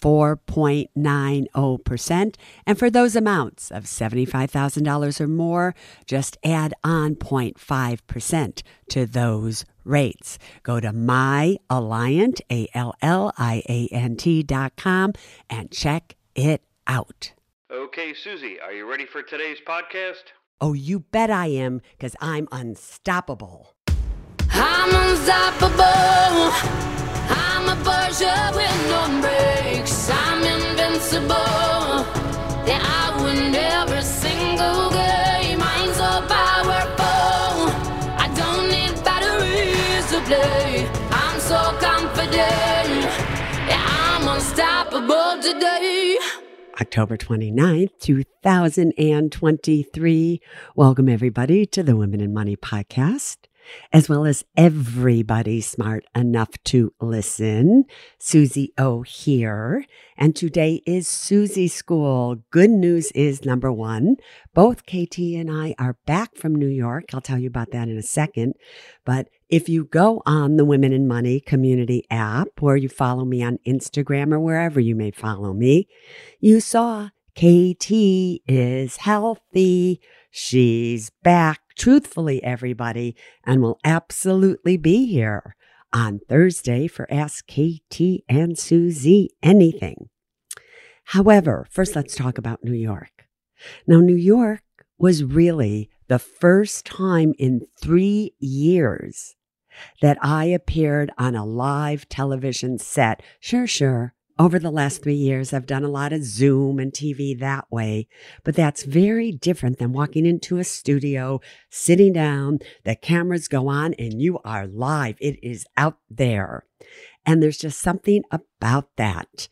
4.90%. And for those amounts of $75,000 or more, just add on 0.5% to those rates. Go to myalliant, A-L-L-I-A-N-T dot com and check it out. Okay, Suze, are you ready for today's podcast? Oh, you bet I am, because I'm unstoppable. I'm unstoppable. I'm a with no. I'm invincible. Yeah, I win every single game. So powerful. I don't need batteries to play. I'm so confident. Yeah, I'm unstoppable today. October 29th, 2023. Welcome, everybody, to the Women & Money podcast, as well as everybody smart enough to listen. Suze O here. And today is Suze School. Good news is number one, both KT and I are back from New York. I'll tell you about that in a second. But if you go on the Women & Money community app or you follow me on Instagram or wherever you may follow me, you saw KT is healthy. She's back, truthfully, everybody, and will absolutely be here on Thursday for Ask KT and Susie Anything. However, first let's talk about New York. Now, New York was really the first time in three years that I appeared on a live television set. Sure, sure. Over the last three years, I've done a lot of Zoom and TV that way, but that's very different than walking into a studio, sitting down, the cameras go on, and you are live. It is out there. And there's just something about that.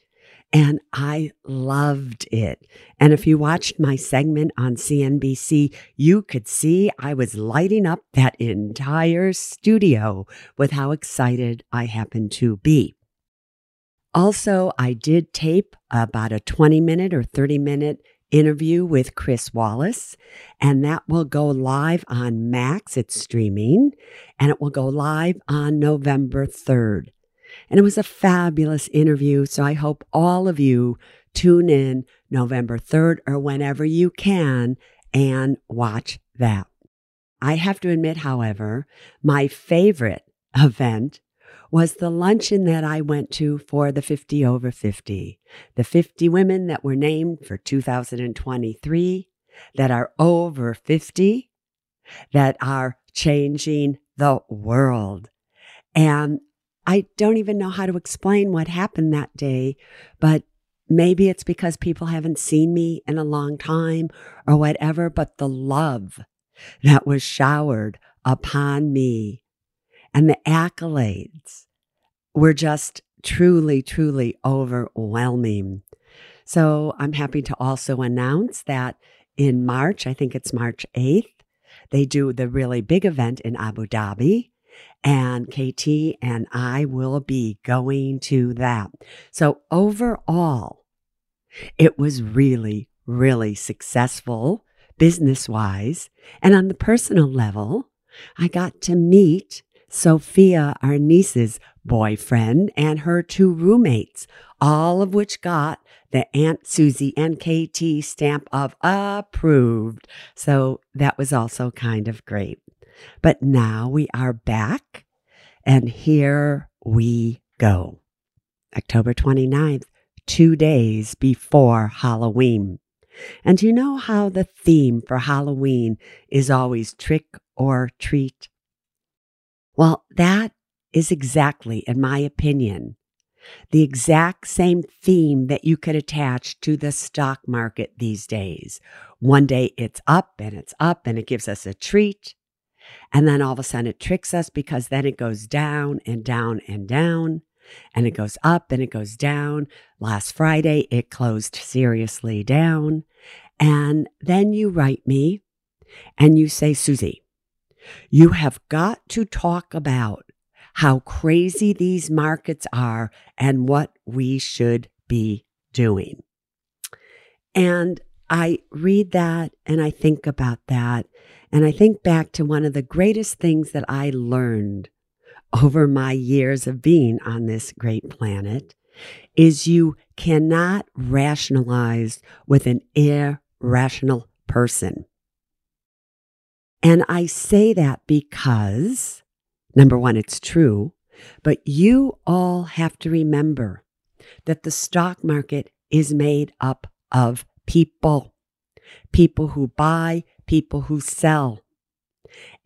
And I loved it. And if you watched my segment on CNBC, you could see I was lighting up that entire studio with how excited I happened to be. Also, I did tape about a 20 minute or 30 minute interview with Chris Wallace, and that will go live on Max. It's streaming, and it will go live on November 3rd. And it was a fabulous interview. So I hope all of you tune in November 3rd or whenever you can and watch that. I have to admit, however, my favorite event was the luncheon that I went to for the 50 over 50. The 50 women that were named for 2023 that are over 50 that are changing the world. And I don't even know how to explain what happened that day, but maybe it's because people haven't seen me in a long time or whatever, but the love that was showered upon me and the accolades were just truly, truly overwhelming. So I'm happy to also announce that in March, I think it's March 8th, they do the really big event in Abu Dhabi and KT and I will be going to that. So overall, it was really, really successful business wise. And on the personal level, I got to meet Sophia, our niece's boyfriend, and her two roommates, all of which got the Aunt Suze and KT stamp of approved. So that was also kind of great. But now we are back, and here we go. October 29th, two days before Halloween. And you know how the theme for Halloween is always trick or treat? Well, that is exactly, in my opinion, the exact same theme that you could attach to the stock market these days. One day it's up and it's up and it gives us a treat. And then all of a sudden it tricks us because then it goes down and down and down. And it goes up and it goes down. Last Friday, it closed seriously down. And then you write me and you say, Suze, you have got to talk about how crazy these markets are and what we should be doing. And I read that and I think about that. And I think back to one of the greatest things that I learned over my years of being on this great planet is you cannot rationalize with an irrational person. And I say that because, number one, it's true, but you all have to remember that the stock market is made up of people, people who buy, people who sell.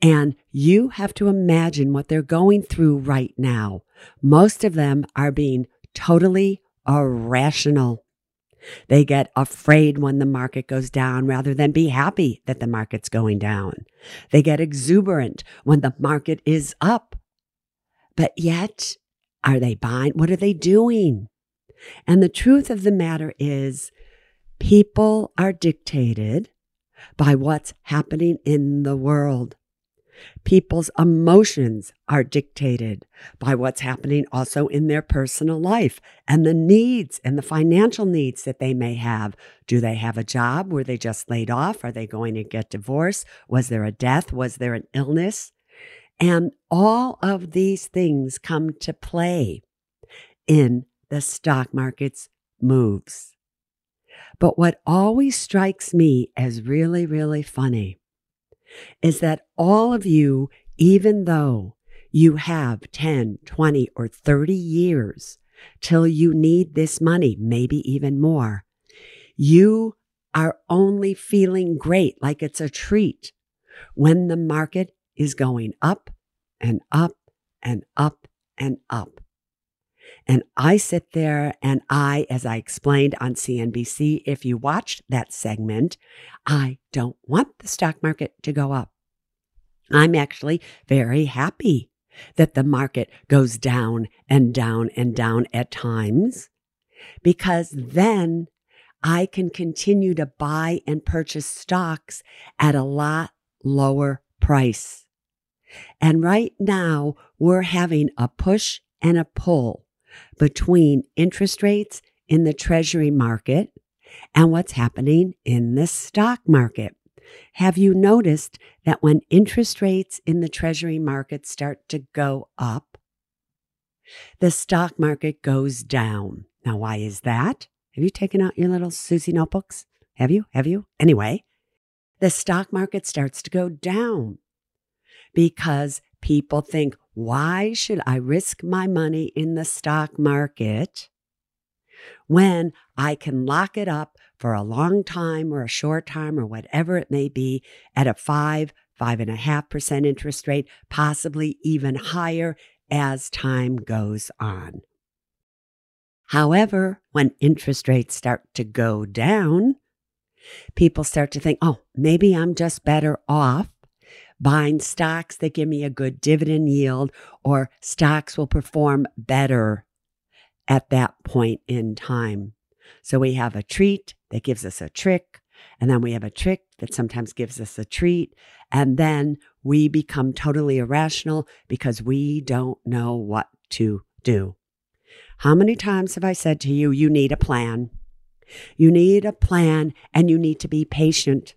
And you have to imagine what they're going through right now. Most of them are being totally irrational. They get afraid when the market goes down rather than be happy that the market's going down. They get exuberant when the market is up. But yet, are they buying? What are they doing? And the truth of the matter is, people are dictated by what's happening in the world. People's emotions are dictated by what's happening also in their personal life and the needs and the financial needs that they may have. Do they have a job? Were they just laid off? Are they going to get divorced? Was there a death? Was there an illness? And all of these things come to play in the stock market's moves. But what always strikes me as really, really funny is that all of you, even though you have 10, 20, or 30 years till you need this money, maybe even more, you are only feeling great, like it's a treat, when the market is going up and up and up and up. And I sit there and I, as I explained on CNBC, if you watched that segment, I don't want the stock market to go up. I'm actually very happy that the market goes down and down and down at times because then I can continue to buy and purchase stocks at a lot lower price. And right now we're having a push and a pull between interest rates in the treasury market and what's happening in the stock market. Have you noticed that when interest rates in the treasury market start to go up, the stock market goes down? Now, why is that? Have you taken out your little Suze notebooks? Have you? Have you? Anyway, the stock market starts to go down because people think, why should I risk my money in the stock market when I can lock it up for a long time or a short time or whatever it may be at a five, five and a half percent interest rate, possibly even higher as time goes on. However, when interest rates start to go down, people start to think, oh, maybe I'm just better off buying stocks that give me a good dividend yield or stocks will perform better at that point in time. So we have a treat that gives us a trick, and then we have a trick that sometimes gives us a treat, and then we become totally irrational because we don't know what to do. How many times have I said to you, you need a plan? You need a plan and you need to be patient.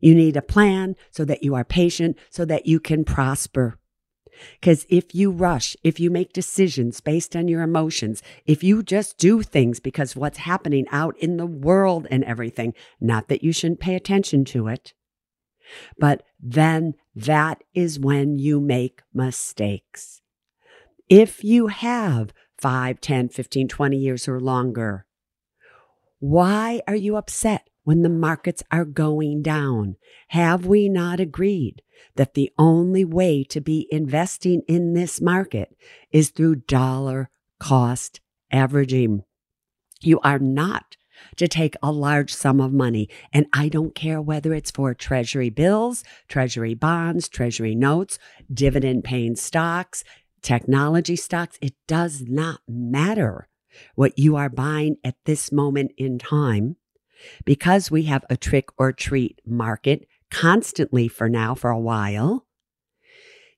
You need a plan so that you are patient, so that you can prosper. Because if you rush, if you make decisions based on your emotions, if you just do things because what's happening out in the world and everything, not that you shouldn't pay attention to it, but then that is when you make mistakes. If you have 5, 10, 15, 20 years or longer, why are you upset? When the markets are going down? Have we not agreed that the only way to be investing in this market is through dollar cost averaging? You are not to take a large sum of money. And I don't care whether it's for treasury bills, treasury bonds, treasury notes, dividend paying stocks, technology stocks. It does not matter what you are buying at this moment in time because we have a trick or treat market constantly for now for a while,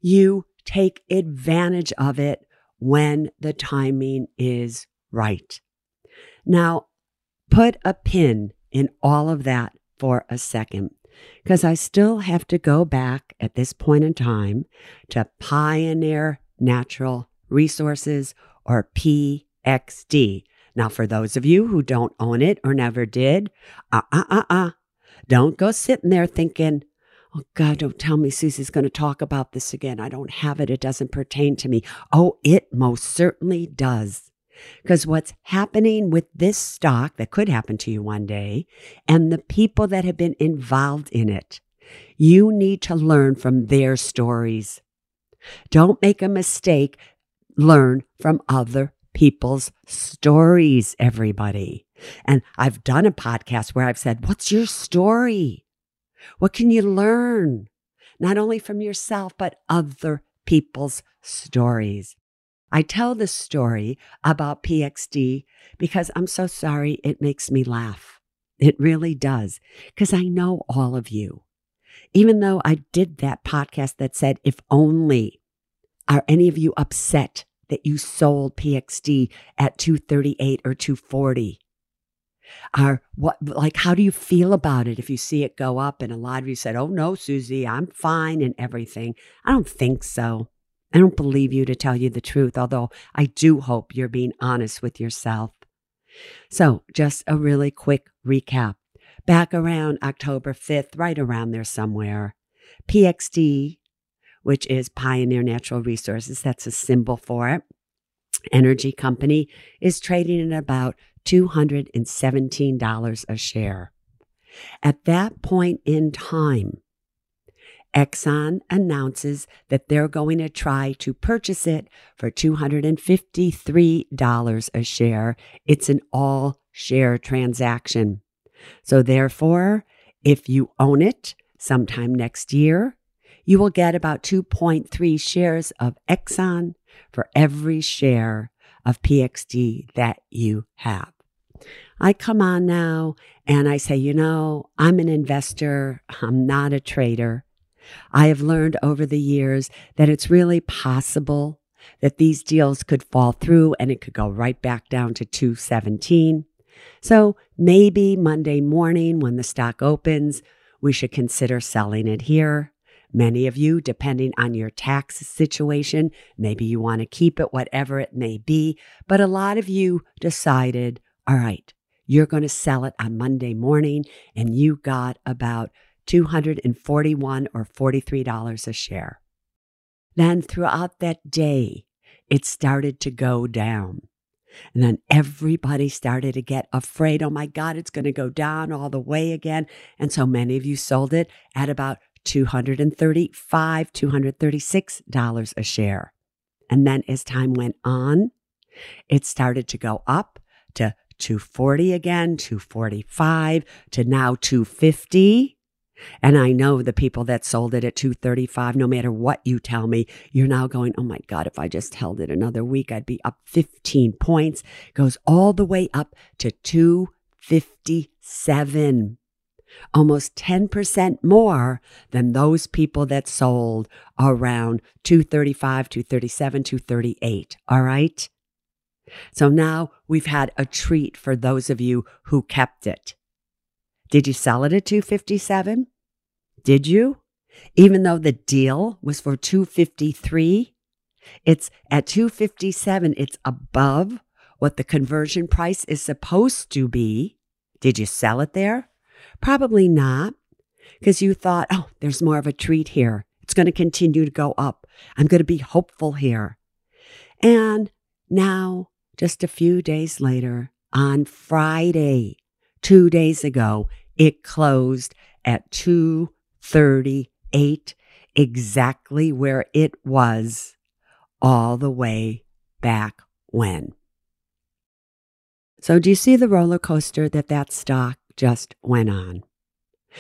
you take advantage of it when the timing is right. Now, put a pin in all of that for a second because I still have to go back at this point in time to Pioneer Natural Resources or PXD. Now, for those of you who don't own it or never did, uh uh uh uh, don't go sitting there thinking, oh God, don't tell me Suze's going to talk about this again. I don't have it. It doesn't pertain to me. Oh, it most certainly does. Because what's happening with this stock that could happen to you one day and the people that have been involved in it, you need to learn from their stories. Don't make a mistake. Learn from other people's stories, everybody. And I've done a podcast where I've said, What's your story? What can you learn? Not only from yourself, but other people's stories. I tell this story about PXD because I'm so sorry it makes me laugh. It really does, because I know all of you. Even though I did that podcast that said, if only, are any of you upset that you sold PXD at 238 or 240? Are what like how do you feel about it if you see it go up and a lot of you said, "Oh no, Suze, I'm fine and everything." I don't think so. I don't believe you to tell you the truth, although I do hope you're being honest with yourself. So, just a really quick recap. Back around October 5th, right around there somewhere, PXD, which is Pioneer Natural Resources, that's a symbol for it, energy company, is trading at about $217 a share. At that point in time, Exxon announces that they're going to try to purchase it for $253 a share. It's an all share transaction. So, therefore, if you own it sometime next year, you will get about 2.3 shares of Exxon for every share of PXD that you have. I come on now and I say, you know, I'm an investor, I'm not a trader. I have learned over the years that it's really possible that these deals could fall through and it could go right back down to 217. So maybe Monday morning when the stock opens, we should consider selling it here. Many of you, depending on your tax situation, maybe you want to keep it, whatever it may be. But a lot of you decided, all right, you're going to sell it on Monday morning, and you got about 241 or $43 a share. Then throughout that day, it started to go down. And then everybody started to get afraid. Oh my God, it's going to go down all the way again. And so many of you sold it at about 235, $236 a share. And then as time went on, it started to go up to 240 again, 245 to now 250. And I know the people that sold it at 235, no matter what you tell me, you're now going, oh my God, if I just held it another week, I'd be up 15 points. Goes all the way up to 257. Almost 10% more than those people that sold around 235, 237, 238. All right. So now we've had a treat for those of you who kept it. Did you sell it at 257? Did you? Even though the deal was for 253, it's at 257, it's above what the conversion price is supposed to be. Did you sell it there? Probably not, because you thought, oh, there's more of a treat here. It's going to continue to go up. I'm going to be hopeful here. And now, just a few days later, on Friday, two days ago, it closed at 238, exactly where it was all the way back when. So, do you see the roller coaster that that stock just went on?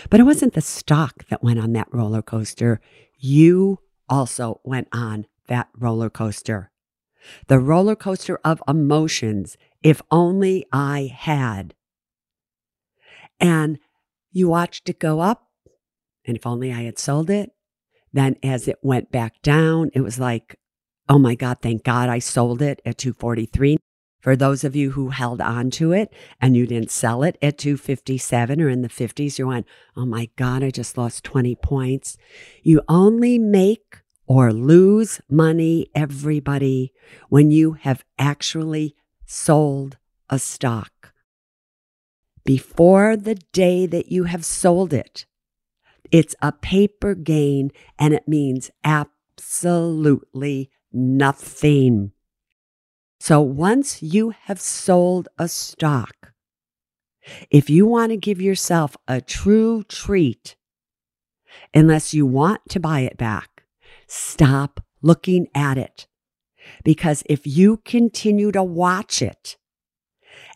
But it wasn't the stock that went on that roller coaster. You also went on that roller coaster. The roller coaster of emotions, if only I had. And you watched it go up and if only I had sold it, Then as it went back down, it was like, oh my God, thank God I sold it at 243. For those of you who held on to it and you didn't sell it at 257 or in the 50s, you went, oh my God, I just lost 20 points. You only make or lose money, everybody, when you have actually sold a stock. Before the day that you have sold it, it's a paper gain and it means absolutely nothing. So once you have sold a stock, if you want to give yourself a true treat, unless you want to buy it back, stop looking at it. Because if you continue to watch it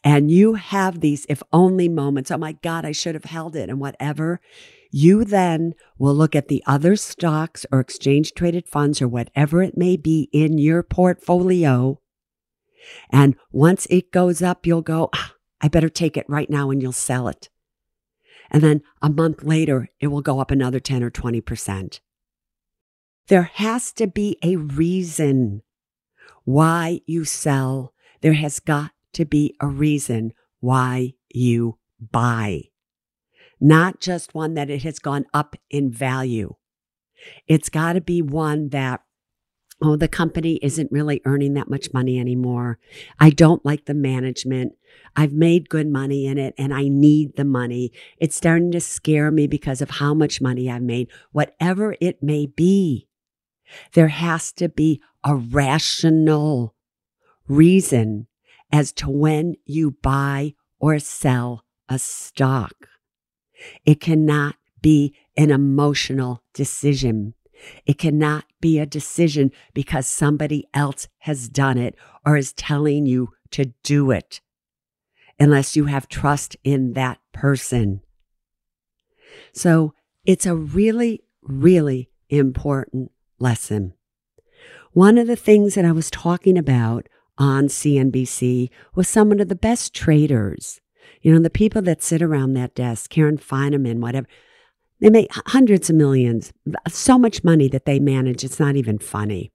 and you have these if only moments, oh my God, I should have held it and whatever, you then will look at the other stocks or exchange traded funds or whatever it may be in your portfolio. And once it goes up, you'll go, ah, I better take it right now and you'll sell it. And then a month later, it will go up another 10 or 20%. There has to be a reason why you sell. There has got to be a reason why you buy not just one that it has gone up in value. It's got to be one that, oh, the company isn't really earning that much money anymore. I don't like the management. I've made good money in it and I need the money. It's starting to scare me because of how much money I've made, whatever it may be. There has to be a rational reason as to when you buy or sell a stock. It cannot be an emotional decision. It cannot be a decision because somebody else has done it or is telling you to do it unless you have trust in that person. So it's a really, really important lesson. One of the things that I was talking about on CNBC was some of the best traders you know, the people that sit around that desk, Karen Finerman, whatever, they make hundreds of millions, so much money that they manage. It's not even funny.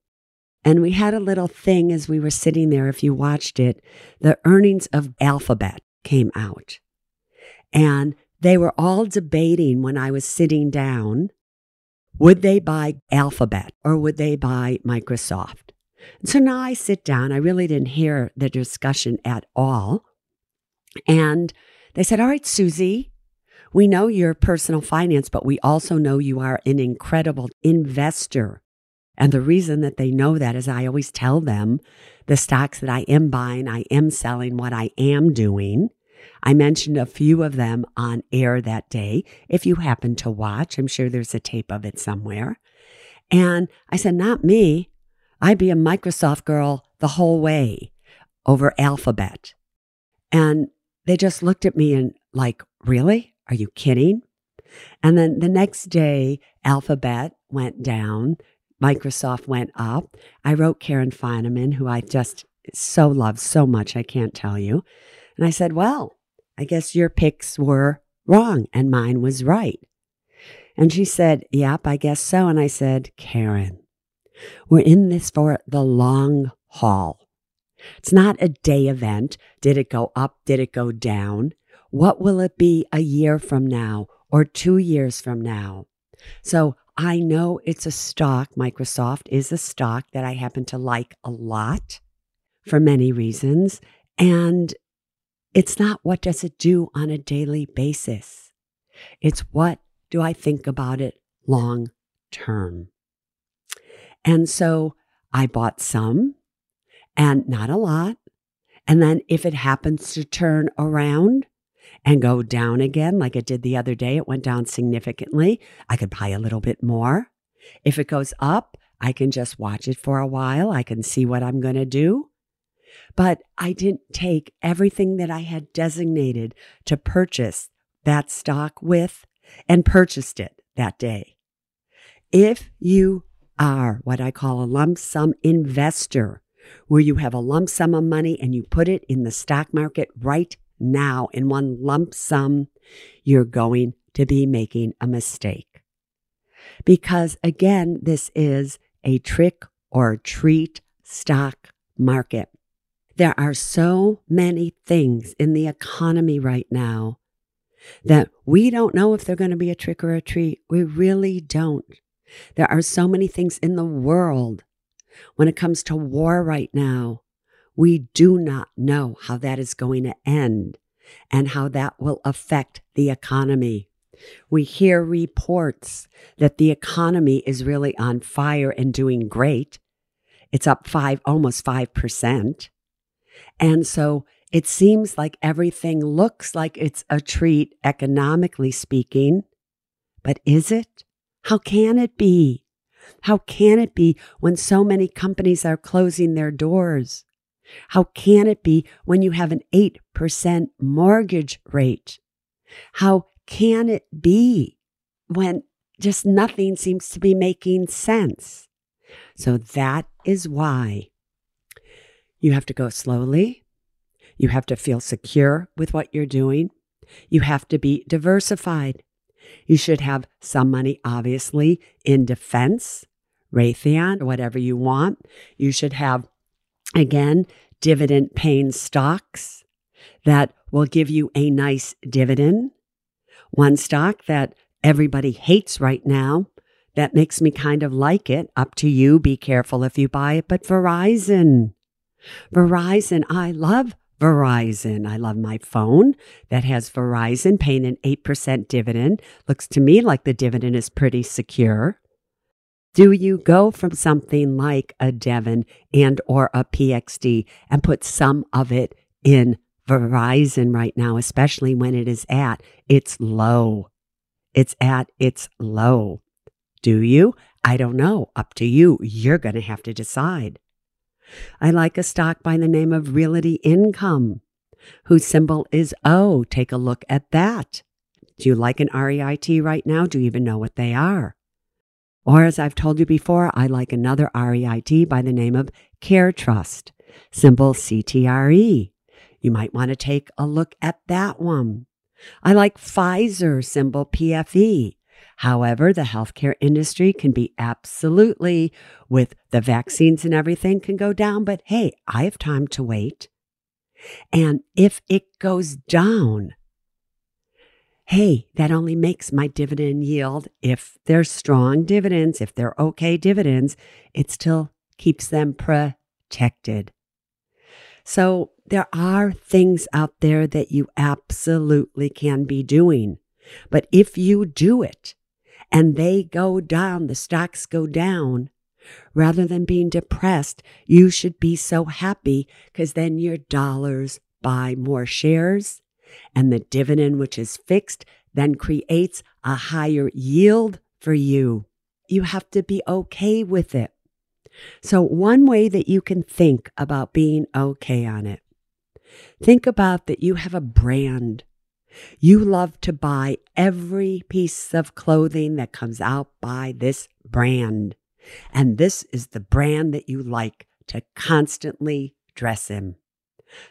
And we had a little thing as we were sitting there. If you watched it, the earnings of Alphabet came out. And they were all debating when I was sitting down would they buy Alphabet or would they buy Microsoft? And so now I sit down. I really didn't hear the discussion at all. And they said, All right, Suze, we know your personal finance, but we also know you are an incredible investor. And the reason that they know that is I always tell them the stocks that I am buying, I am selling, what I am doing. I mentioned a few of them on air that day. If you happen to watch, I'm sure there's a tape of it somewhere. And I said, Not me. I'd be a Microsoft girl the whole way over Alphabet. And they just looked at me and like, really? Are you kidding? And then the next day, Alphabet went down, Microsoft went up. I wrote Karen Finerman, who I just so love so much, I can't tell you. And I said, well, I guess your picks were wrong and mine was right. And she said, yep, I guess so. And I said, Karen, we're in this for the long haul. It's not a day event. Did it go up? Did it go down? What will it be a year from now or two years from now? So I know it's a stock. Microsoft is a stock that I happen to like a lot for many reasons. And it's not what does it do on a daily basis. It's what do I think about it long term. And so I bought some and not a lot. And then if it happens to turn around and go down again, like it did the other day, it went down significantly. I could buy a little bit more. If it goes up, I can just watch it for a while. I can see what I'm going to do. But I didn't take everything that I had designated to purchase that stock with and purchased it that day. If you are what I call a lump sum investor, where you have a lump sum of money and you put it in the stock market right now in one lump sum, you're going to be making a mistake. Because again, this is a trick or treat stock market. There are so many things in the economy right now that we don't know if they're going to be a trick or a treat. We really don't. There are so many things in the world when it comes to war right now. We do not know how that is going to end and how that will affect the economy. We hear reports that the economy is really on fire and doing great. It's up five, almost 5%. And so it seems like everything looks like it's a treat, economically speaking. But is it? How can it be? How can it be when so many companies are closing their doors? How can it be when you have an 8% mortgage rate? How can it be when just nothing seems to be making sense? So that is why you have to go slowly. You have to feel secure with what you're doing. You have to be diversified. You should have some money, obviously, in defense, Raytheon, whatever you want. You should have, again, dividend paying stocks that will give you a nice dividend. One stock that everybody hates right now that makes me kind of like it. Up to you. Be careful if you buy it. But Verizon. Verizon. I love Verizon. I love my phone that has Verizon paying an 8% dividend. Looks to me like the dividend is pretty secure. Do you go from something like a Devon and or a PXD and put some of it in Verizon right now, especially when it is at its low? It's at its low. Do you? I don't know. Up to you. You're going to have to decide. I like a stock by the name of Realty Income, whose symbol is O. Take a look at that. Do you like an REIT right now? Do you even know what they are? Or, as I've told you before, I like another REIT by the name of CareTrust, symbol CTRE. You might want to take a look at that one. I like Pfizer, symbol PFE. However, the healthcare industry can be absolutely, with the vaccines and everything, can go down. But hey, I have time to wait. And if it goes down, hey, that only makes my dividend yield. If they're strong dividends, if they're okay dividends, it still keeps them protected. So there are things out there that you absolutely can be doing. But if you do it, and they go down, the stocks go down, rather than being depressed, you should be so happy because then your dollars buy more shares and the dividend, which is fixed, then creates a higher yield for you. You have to be okay with it. So, one way that you can think about being okay on it, think about that you have a brand you love to buy every piece of clothing that comes out by this brand. And this is the brand that you like to constantly dress in.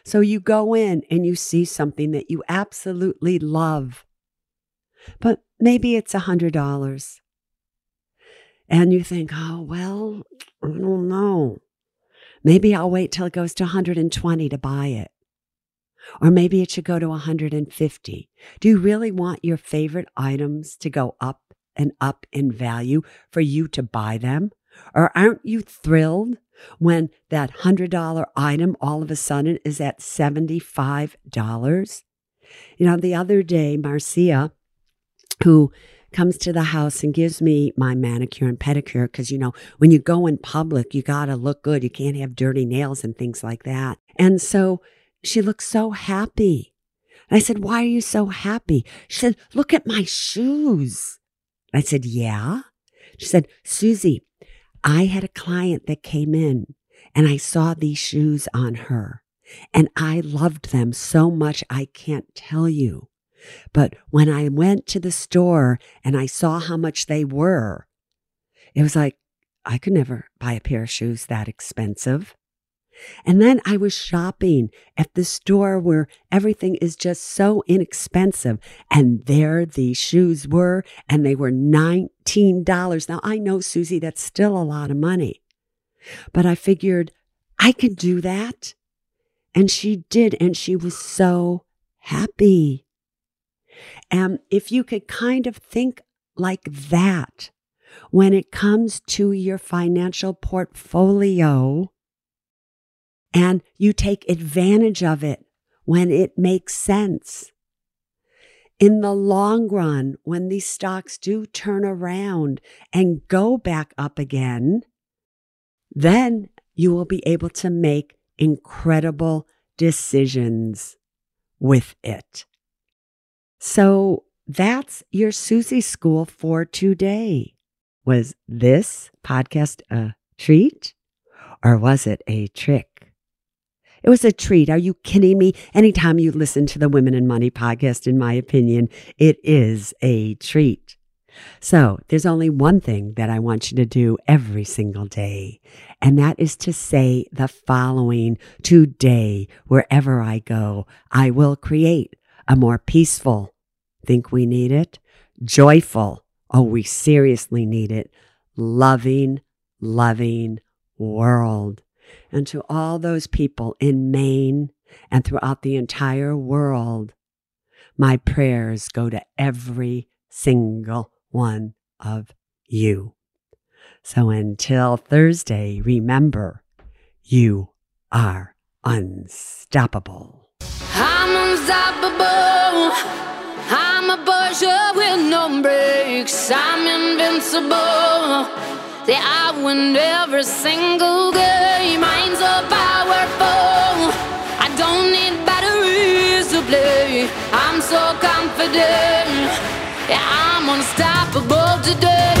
So you go in and you see something that you absolutely love, but maybe it's a hundred dollars. And you think, oh, well, I don't know. Maybe I'll wait till it goes to 120 to buy it. Or maybe it should go to 150. Do you really want your favorite items to go up and up in value for you to buy them? Or aren't you thrilled when that $100 item all of a sudden is at $75? You know, the other day, Marcia, who comes to the house and gives me my manicure and pedicure because, you know, when you go in public, you got to look good. You can't have dirty nails and things like that. And so she looked so happy. And I said, Why are you so happy? She said, Look at my shoes. I said, Yeah. She said, Suze, I had a client that came in and I saw these shoes on her and I loved them so much I can't tell you. But when I went to the store and I saw how much they were, it was like, I could never buy a pair of shoes that expensive. And then I was shopping at the store where everything is just so inexpensive. And there these shoes were, and they were $19. Now I know, Suze, that's still a lot of money. But I figured I could do that. And she did. And she was so happy. And if you could kind of think like that when it comes to your financial portfolio and you take advantage of it when it makes sense. In the long run, when these stocks do turn around and go back up again, then you will be able to make incredible decisions with it. So that's your Suze School for today. Was this podcast a treat or was it a trick? It was a treat. Are you kidding me? Anytime you listen to the Women & Money podcast, in my opinion, it is a treat. So there's only one thing that I want you to do every single day, and that is to say the following today, wherever I go, I will create a more peaceful, think we need it, joyful, oh, we seriously need it, loving, loving world. And to all those people in Maine and throughout the entire world, my prayers go to every single one of you. So until Thursday, remember, you are unstoppable. I'm unstoppable. I'm a Porsche with no brakes. I'm invincible. Yeah, I win every single game. I'm so powerful. I don't need batteries to play. I'm so confident. Yeah, I'm unstoppable today.